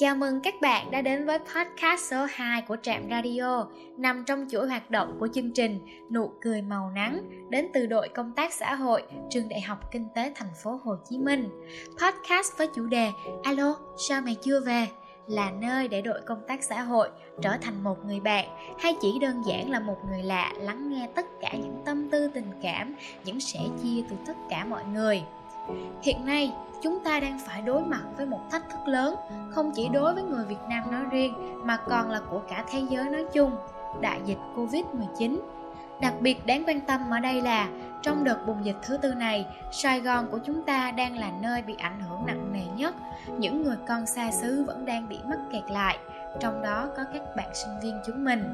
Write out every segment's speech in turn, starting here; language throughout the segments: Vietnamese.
Chào mừng các bạn đã đến với podcast số 2 của Trạm Radio, nằm trong chuỗi hoạt động của chương trình Nụ cười màu nắng đến từ đội công tác xã hội Trường Đại học Kinh tế Thành phố Hồ Chí Minh. Podcast với chủ đề Alo, sao mày chưa về? là nơi để đội công tác xã hội trở thành một người bạn hay chỉ đơn giản là một người lạ lắng nghe tất cả những tâm tư tình cảm những sẻ chia từ tất cả mọi người hiện nay, chúng ta đang phải đối mặt với một thách thức lớn, không chỉ đối với người việt nam nói riêng, mà còn là của cả thế giới nói chung, đại dịch covid 19 đặc biệt đáng quan tâm ở đây là, trong đợt bùng dịch thứ tư này, sài gòn của chúng ta đang là nơi bị ảnh hưởng nặng nề nhất những người con xa xứ vẫn đang bị mắc kẹt lại, trong đó có các bạn sinh viên chúng mình.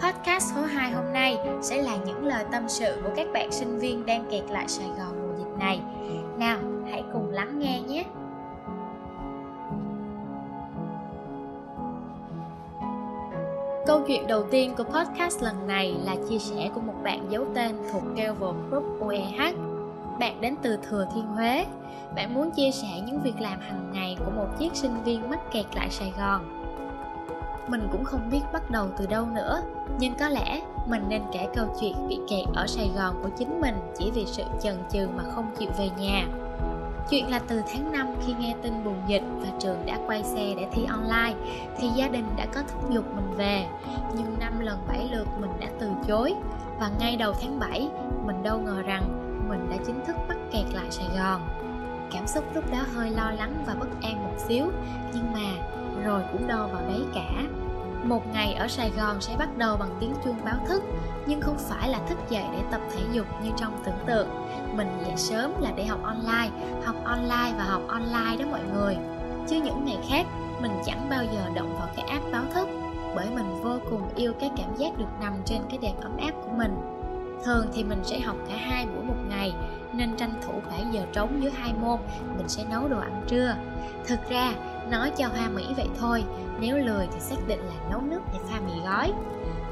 Podcast số 2 hôm nay sẽ là những lời tâm sự của các bạn sinh viên đang kẹt lại Sài Gòn mùa dịch này. Nào, hãy cùng lắng nghe nhé. Câu chuyện đầu tiên của podcast lần này là chia sẻ của một bạn giấu tên thuộc Kelvin Group OEH. Bạn đến từ Thừa Thiên Huế. Bạn muốn chia sẻ những việc làm hàng ngày của một chiếc sinh viên mắc kẹt lại Sài Gòn. Mình cũng không biết bắt đầu từ đâu nữa, nhưng có lẽ mình nên kể câu chuyện bị kẹt ở Sài Gòn của chính mình chỉ vì sự chần chừ mà không chịu về nhà. Chuyện là từ tháng 5 khi nghe tin bùng dịch và trường đã quay xe để thi online thì gia đình đã có thúc giục mình về. Nhưng năm lần bảy lượt mình đã từ chối và ngay đầu tháng 7 mình đâu ngờ rằng mình đã chính thức mắc kẹt lại Sài Gòn. Cảm xúc lúc đó hơi lo lắng và bất an một xíu. Nhưng mà, rồi cũng đâu vào đấy cả. Một ngày ở Sài Gòn sẽ bắt đầu bằng tiếng chuông báo thức, Nhưng không phải là thức dậy để tập thể dục như trong tưởng tượng. Mình dậy sớm là để học online Học online và học online đó mọi người. Chứ những ngày khác, mình chẳng bao giờ động vào cái app báo thức, Bởi mình vô cùng yêu cái cảm giác được nằm trên cái đệm ấm áp của mình. Thường thì mình sẽ học cả hai buổi một ngày, Nên tranh thủ khoảng giờ trống giữa hai môn, Mình sẽ nấu đồ ăn trưa. Thực ra, nói cho hoa mỹ vậy thôi, nếu lười thì xác định là nấu nước để pha mì gói.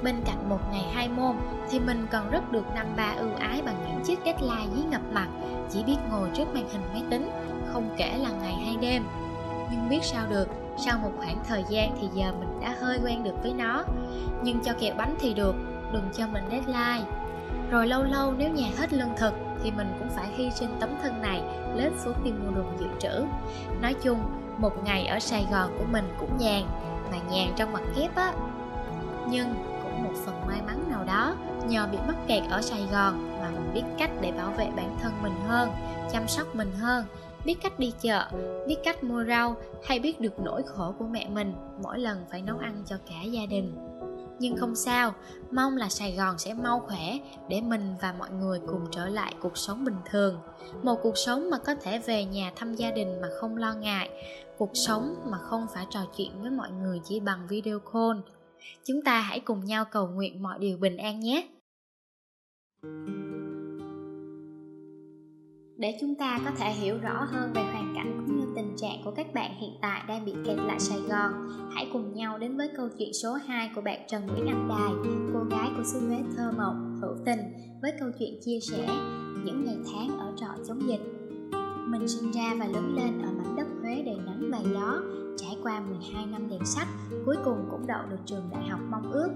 Bên cạnh một ngày hai môn, thì mình còn rất được năm ba ưu ái bằng những chiếc deadline dí ngập mặt, chỉ biết ngồi trước màn hình máy tính, không kể là ngày hay đêm. Nhưng biết sao được, sau một khoảng thời gian thì giờ mình đã hơi quen được với nó. Nhưng cho kẹo bánh thì được, đừng cho mình deadline rồi lâu lâu nếu nhà hết lương thực thì mình cũng phải hy sinh tấm thân này, lết xuống tìm mua đồ dự trữ. Nói chung, một ngày ở sài gòn của mình cũng nhàn, mà nhàn trong mặt kép á. Nhưng cũng một phần may mắn nào đó, nhờ bị mắc kẹt ở sài gòn mà mình biết cách để bảo vệ bản thân mình hơn, chăm sóc mình hơn, biết cách đi chợ, biết cách mua rau hay biết được nỗi khổ của mẹ mình mỗi lần phải nấu ăn cho cả gia đình nhưng không sao, mong là sài gòn sẽ mau khỏe để mình và mọi người cùng trở lại cuộc sống bình thường. Một cuộc sống mà có thể về nhà thăm gia đình mà không lo ngại. Cuộc sống mà không phải trò chuyện với mọi người chỉ bằng video call. Chúng ta hãy cùng nhau cầu nguyện mọi điều bình an nhé để chúng ta có thể hiểu rõ hơn về hoàn cảnh cũng như tình trạng của các bạn hiện tại đang bị kẹt lại Sài Gòn, hãy cùng nhau đến với câu chuyện số 2 của bạn Trần Nguyễn Anh Đài, cô gái của xứ Huế thơ mộng, hữu tình, với câu chuyện chia sẻ những ngày tháng ở trọ chống dịch. Mình sinh ra và lớn lên ở mảnh đất Huế đầy nắng và gió, trải qua 12 năm đèn sách, cuối cùng cũng đậu được trường đại học mong ước.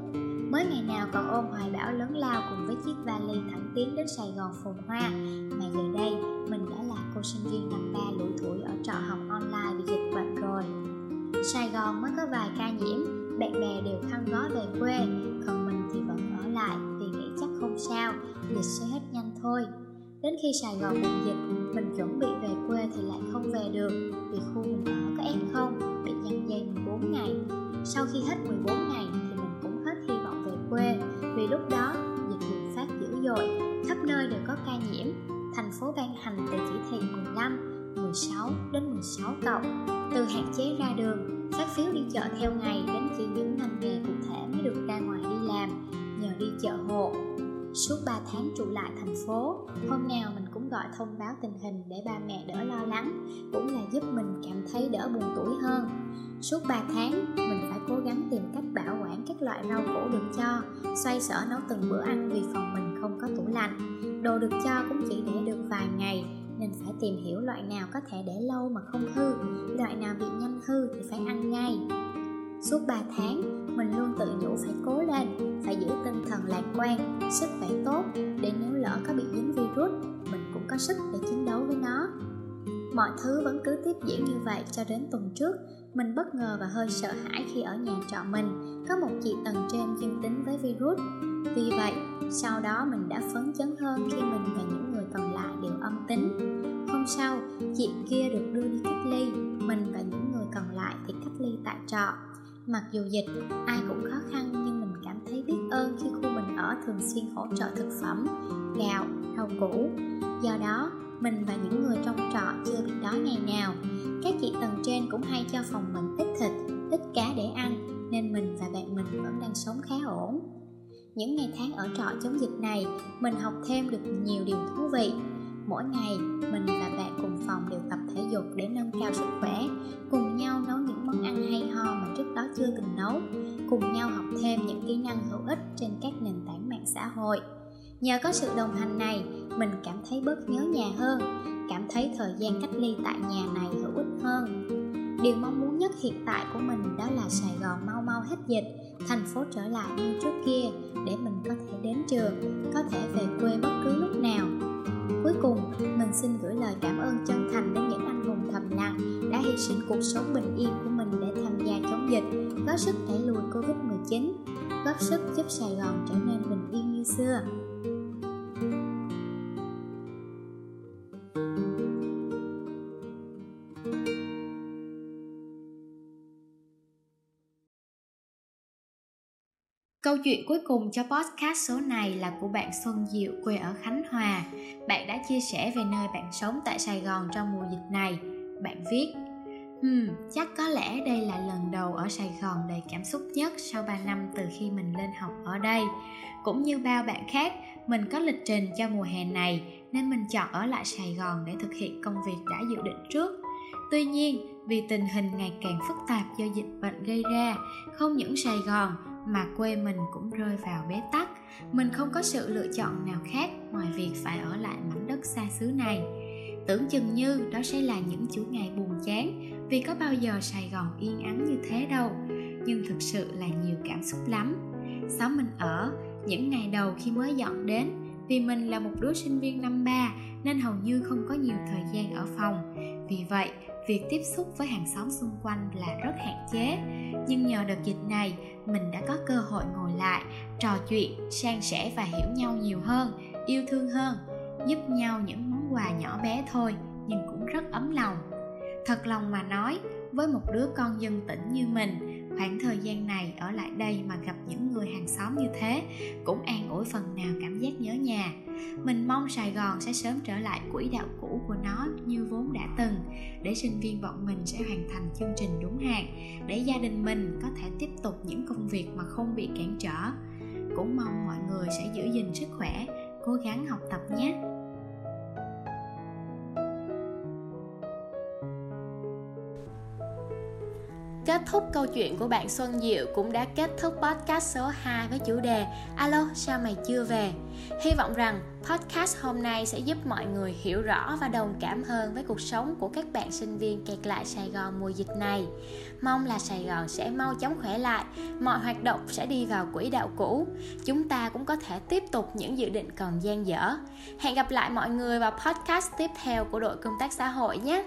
Mới ngày nào còn ôm hoài bão lớn lao cùng với chiếc vali thẳng tiến đến Sài Gòn phồn hoa, mà giờ đây mình đã là cô sinh viên năm ba lủi thủi ở trọ học online bị dịch bệnh rồi. Sài Gòn mới có vài ca nhiễm, bạn bè đều khăn gói về quê, còn mình thì vẫn ở lại vì nghĩ chắc không sao, dịch sẽ hết nhanh thôi. Đến khi Sài Gòn bùng dịch, mình chuẩn bị về quê thì lại không về được vì khu mình ở có F0 bị giăng dây 14 ngày. Sau khi hết 14 ngày cọc từ hạn chế ra đường, phát phiếu đi chợ theo ngày đến chỉ những ngành nghề cụ thể mới được ra ngoài đi làm, nhờ đi chợ hộ Suốt 3 tháng trụ lại thành phố, hôm nào mình cũng gọi thông báo tình hình để ba mẹ đỡ lo lắng, cũng là giúp mình cảm thấy đỡ buồn tuổi hơn. Suốt 3 tháng, mình phải cố gắng tìm cách bảo quản các loại rau củ được cho, xoay sở nấu từng bữa ăn vì phòng mình không có tủ lạnh. Đồ được cho cũng chỉ để được vài ngày, nên phải tìm hiểu loại nào có thể để lâu mà không hư, loại nào bị nhanh hư thì phải ăn ngay. Suốt 3 tháng, mình luôn tự nhủ phải cố lên, phải giữ tinh thần lạc quan, sức khỏe tốt, để nếu lỡ có bị dính virus, mình cũng có sức để chiến đấu với nó. Mọi thứ vẫn cứ tiếp diễn như vậy cho đến tuần trước, mình bất ngờ và hơi sợ hãi khi ở nhà trọ mình có một chị tầng trên dương tính với virus. Vì vậy, sau đó mình đã phấn chấn hơn khi mình và những âm tính. Hôm sau, chị kia được đưa đi cách ly. Mình và những người còn lại thì cách ly tại trọ. Mặc dù dịch, ai cũng khó khăn nhưng mình cảm thấy biết ơn khi khu mình ở thường xuyên hỗ trợ thực phẩm, gạo, rau củ. Do đó, mình và những người trong trọ chưa bị đói ngày nào. Các chị tầng trên cũng hay cho phòng mình ít thịt, ít cá để ăn, nên mình và bạn mình vẫn đang sống khá ổn. Những ngày tháng ở trọ chống dịch này, mình học thêm được nhiều điều thú vị mỗi ngày, mình và bạn cùng phòng đều tập thể dục để nâng cao sức khỏe. Cùng nhau nấu những món ăn hay ho mà trước đó chưa từng nấu. Cùng nhau học thêm những kỹ năng hữu ích trên các nền tảng mạng xã hội. Nhờ có sự đồng hành này, mình cảm thấy bớt nhớ nhà hơn, cảm thấy thời gian cách ly tại nhà này hữu ích hơn. Điều mong muốn nhất hiện tại của mình đó là sài gòn mau mau hết dịch, thành phố trở lại như trước kia để mình có thể đến trường, có thể về quê bất cứ lúc nào cuối cùng, mình xin gửi lời cảm ơn chân thành đến những anh hùng thầm lặng đã hy sinh cuộc sống bình yên của mình để tham gia chống dịch, góp sức đẩy lùi covid 19 góp sức giúp sài gòn trở nên bình yên như xưa. Câu chuyện cuối cùng cho podcast số này là của bạn Xuân Diệu quê ở Khánh Hòa. Bạn đã chia sẻ về nơi bạn sống tại Sài Gòn trong mùa dịch này. Bạn viết Hmm, chắc có lẽ đây là lần đầu ở Sài Gòn đầy cảm xúc nhất sau 3 năm từ khi mình lên học ở đây. Cũng như bao bạn khác, mình có lịch trình cho mùa hè này nên mình chọn ở lại Sài Gòn để thực hiện công việc đã dự định trước. Tuy nhiên, vì tình hình ngày càng phức tạp do dịch bệnh gây ra, không những Sài Gòn mà quê mình cũng rơi vào bế tắc. Mình không có sự lựa chọn nào khác ngoài việc phải ở lại mảnh đất xa xứ này. Tưởng chừng như đó sẽ là những chuỗi ngày buồn chán vì có bao giờ sài gòn yên ắng như thế đâu. Nhưng thực sự là nhiều cảm xúc lắm. Xóm mình ở, những ngày đầu khi mới dọn đến vì mình là một đứa sinh viên năm ba, nên hầu như không có nhiều thời gian ở phòng. Vì vậy, việc tiếp xúc với hàng xóm xung quanh là rất hạn chế. Nhưng nhờ đợt dịch này, mình đã có cơ hội ngồi lại, trò chuyện, san sẻ và hiểu nhau nhiều hơn, yêu thương hơn, giúp nhau những món quà nhỏ bé thôi, nhưng cũng rất ấm lòng. Thật lòng mà nói, với một đứa con dân tỉnh như mình khoảng thời gian này ở lại đây mà gặp những người hàng xóm như thế, cũng an ủi phần nào cảm giác nhớ nhà. Mình mong sài gòn sẽ sớm trở lại quỹ đạo cũ của nó như vốn đã từng, để sinh viên bọn mình sẽ hoàn thành chương trình đúng hạn, để gia đình mình có thể tiếp tục những công việc mà không bị cản trở. Cũng mong mọi người sẽ giữ gìn sức khỏe, cố gắng học tập nhé. Kết thúc câu chuyện của bạn Xuân Diệu cũng đã kết thúc podcast số 2 với chủ đề Alo, sao mày chưa về? Hy vọng rằng podcast hôm nay sẽ giúp mọi người hiểu rõ và đồng cảm hơn với cuộc sống của các bạn sinh viên kẹt lại Sài Gòn mùa dịch này. Mong là Sài Gòn sẽ mau chóng khỏe lại, mọi hoạt động sẽ đi vào quỹ đạo cũ. Chúng ta cũng có thể tiếp tục những dự định còn gian dở. Hẹn gặp lại mọi người vào podcast tiếp theo của đội công tác xã hội nhé.